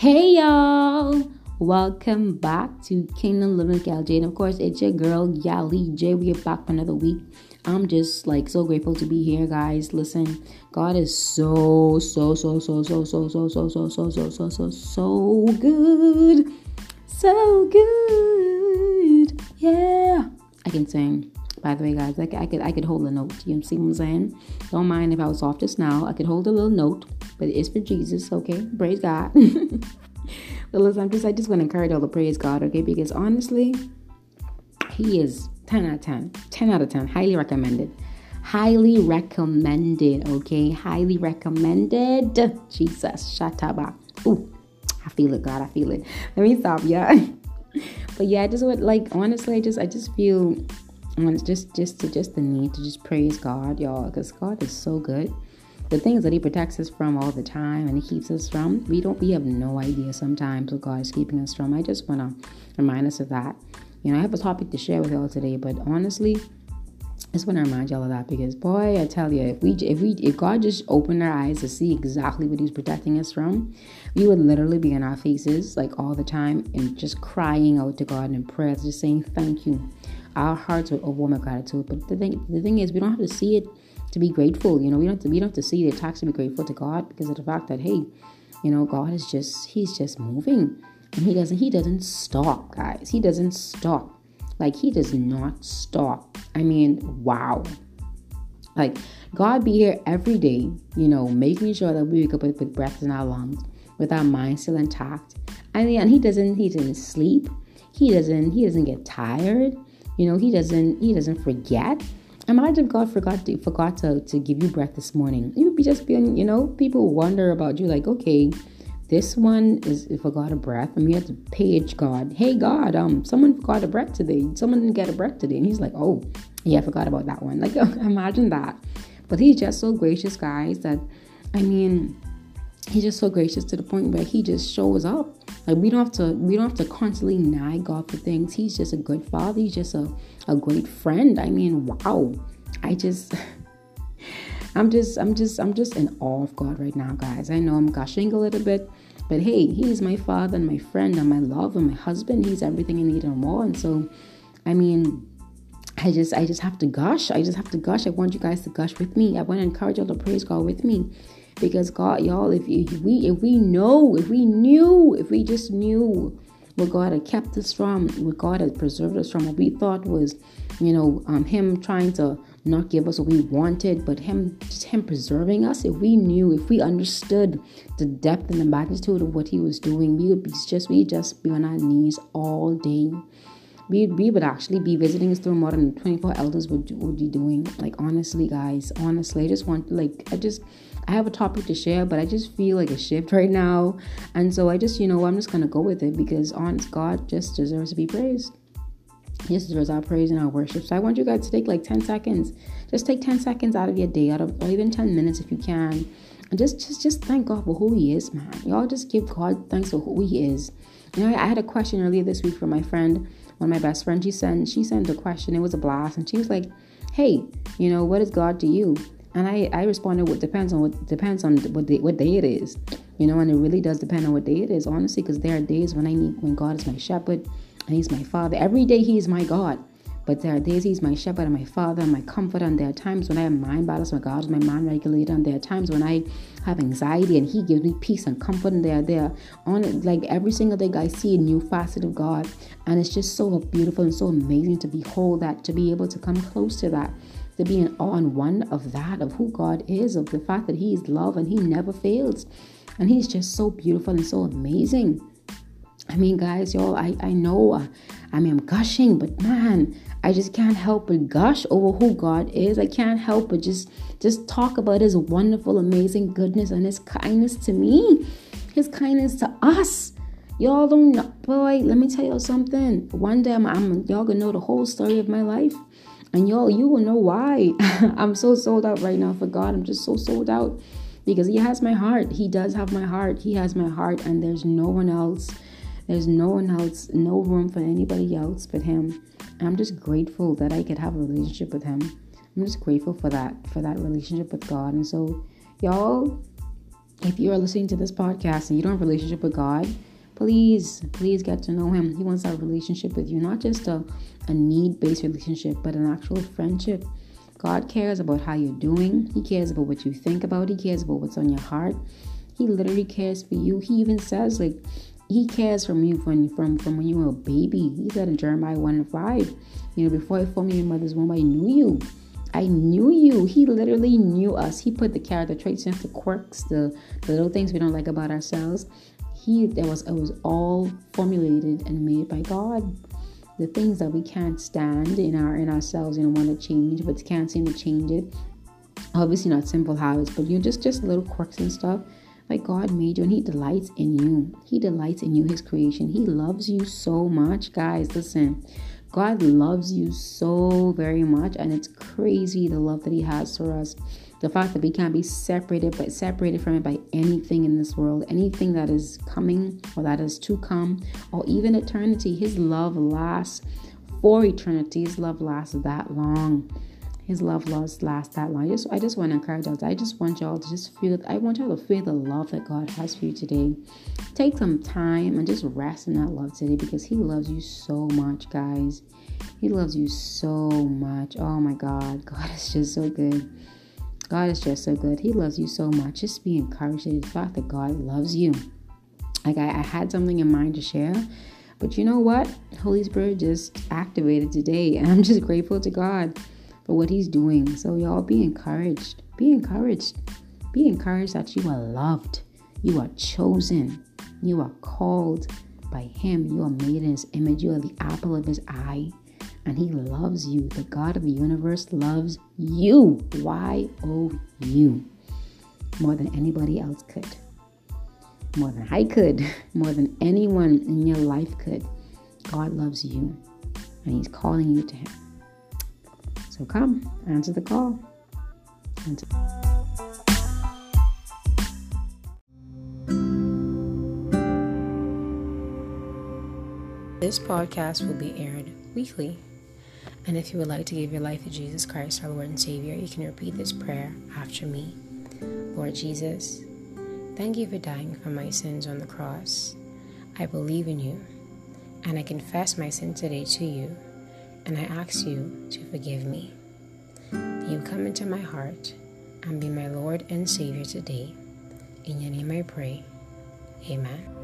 Hey y'all! Welcome back to Kingdom Living with Gal J. And of course, it's your girl Yali J. We are back for another week. I'm just like so grateful to be here, guys. Listen, God is so, so, so, so, so, so, so, so, so, so, so, so, so, so good. So good. Yeah. I can sing. By the way, guys, I, could I could hold a note. You see what I'm saying? Don't mind if I was off just now. I could hold a little note, but it's for Jesus. Okay, praise God. but listen, I'm just I just want to encourage all the praise God. Okay, because honestly, He is 10 out of 10. 10 out of 10. Highly recommended. Highly recommended. Okay, highly recommended. Jesus, shataba. Ooh, I feel it, God. I feel it. Let me stop, yeah. but yeah, I just would like honestly, I just I just feel just just to just the need to just praise God, y'all, because God is so good. The things that He protects us from all the time and He keeps us from, we don't we have no idea sometimes what God is keeping us from. I just wanna remind us of that. You know, I have a topic to share with y'all today, but honestly, I just want to remind y'all of that because boy, I tell you, if we if we if God just opened our eyes to see exactly what He's protecting us from, we would literally be on our faces like all the time and just crying out to God in prayer, just saying thank you our hearts will overwhelm with gratitude. But the thing, the thing is, we don't have to see it to be grateful. You know, we don't have to, we don't have to see the attacks to be grateful to God because of the fact that hey, you know, God is just He's just moving, and He doesn't He doesn't stop, guys. He doesn't stop. Like He does not stop. I mean, wow. Like God be here every day, you know, making sure that we wake up with, with breath in our lungs, with our mind still intact. And, and He doesn't He doesn't sleep. He doesn't He doesn't get tired. You know, he doesn't he doesn't forget. Imagine God forgot to forgot to, to give you breath this morning. You would be just being, you know, people wonder about you like, okay, this one is forgot a breath. and you have to page God. Hey God, um, someone forgot a breath today. Someone didn't get a breath today. And he's like, Oh, yeah, I forgot about that one. Like imagine that. But he's just so gracious, guys, that I mean, he's just so gracious to the point where he just shows up like we don't have to we don't have to constantly nag God for things. He's just a good father. He's just a, a great friend. I mean, wow. I just I'm just I'm just I'm just in awe of God right now, guys. I know I'm gushing a little bit, but hey, he's my father and my friend and my love and my husband. He's everything I need and more. And so I mean I just I just have to gush. I just have to gush. I want you guys to gush with me. I want to encourage y'all to praise God with me. Because God, y'all, if, we if we know, if we knew, if we just knew what God had kept us from, what God had preserved us from, what we thought was, you know, um, Him trying to not give us what we wanted, but Him just Him preserving us. If we knew, if we understood the depth and the magnitude of what He was doing, we would be just we just be on our knees all day. We, we would actually be visiting store more than 24 elders would, would be doing. Like honestly, guys, honestly, I just want like I just I have a topic to share, but I just feel like a shift right now. And so I just, you know, I'm just going to go with it because honest God just deserves to be praised. He just deserves our praise and our worship. So I want you guys to take like 10 seconds. Just take 10 seconds out of your day, out of or even 10 minutes if you can. And just just just thank God for who he is, man. Y'all just give God thanks for who he is. You know, I had a question earlier this week from my friend, one of my best friends. She sent she sent a question. It was a blast, and she was like, "Hey, you know, what is God to you?" And I, I responded what depends on what depends on what day, what day it is, you know, and it really does depend on what day it is, honestly, because there are days when I need when God is my shepherd and He's my Father. Every day He is my God, but there are days He's my shepherd and my Father and my comfort, and there are times when I have mind battles when God is my mind regulator, and there are times when I have anxiety and He gives me peace and comfort, and there there on like every single day I see a new facet of God, and it's just so beautiful and so amazing to behold that, to be able to come close to that to be in awe and wonder of that, of who God is, of the fact that He is love and He never fails. And He's just so beautiful and so amazing. I mean, guys, y'all, I, I know, uh, I mean, I'm gushing, but man, I just can't help but gush over who God is. I can't help but just just talk about His wonderful, amazing goodness and His kindness to me, His kindness to us. Y'all don't know, boy. Let me tell y'all something. One day, I'm, I'm y'all gonna know the whole story of my life. And yo, you will know why. I'm so sold out right now for God. I'm just so sold out because He has my heart. He does have my heart. He has my heart, and there's no one else. There's no one else, no room for anybody else but Him. And I'm just grateful that I could have a relationship with Him. I'm just grateful for that, for that relationship with God. And so, y'all, if you are listening to this podcast and you don't have a relationship with God, please, please get to know Him. He wants a relationship with you, not just a, a need based relationship, but an actual friendship. God cares about how you're doing, He cares about what you think about, He cares about what's on your heart. He literally cares for you. He even says, like, He cares from you from, from, from when you were a baby. He said in Jeremiah 1 and 5, you know, before I formed you in your mother's womb, I knew you. I knew you. He literally knew us. He put the character traits and the quirks, the, the little things we don't like about ourselves. He that was it was all formulated and made by God. The things that we can't stand in our in ourselves and want to change, but can't seem to change it. Obviously not simple habits, but you know, just just little quirks and stuff. Like God made you and He delights in you. He delights in you, His creation. He loves you so much, guys. Listen, God loves you so very much, and it's crazy the love that He has for us. The fact that we can't be separated, but separated from it by anything in this world, anything that is coming or that is to come, or even eternity. His love lasts for eternity. His love lasts that long. His love lasts last that long. I just I just want to encourage us. I just want y'all to just feel I want y'all to feel the love that God has for you today. Take some time and just rest in that love today because He loves you so much, guys. He loves you so much. Oh my God. God is just so good. God is just so good. He loves you so much. Just be encouraged in the fact that God loves you. Like I, I had something in mind to share. But you know what? Holy Spirit just activated today. And I'm just grateful to God for what He's doing. So, y'all be encouraged. Be encouraged. Be encouraged that you are loved. You are chosen. You are called by Him. You are made in His image. You are the apple of His eye. And He loves you. The God of the universe loves you. Y O U. More than anybody else could. More than I could. More than anyone in your life could. God loves you. And He's calling you to Him. So come, answer the call. Answer. This podcast will be aired weekly. And if you would like to give your life to Jesus Christ, our Lord and Savior, you can repeat this prayer after me. Lord Jesus, thank you for dying for my sins on the cross. I believe in you, and I confess my sin today to you and I ask you to forgive me. You come into my heart and be my Lord and Savior today. In your name I pray. Amen.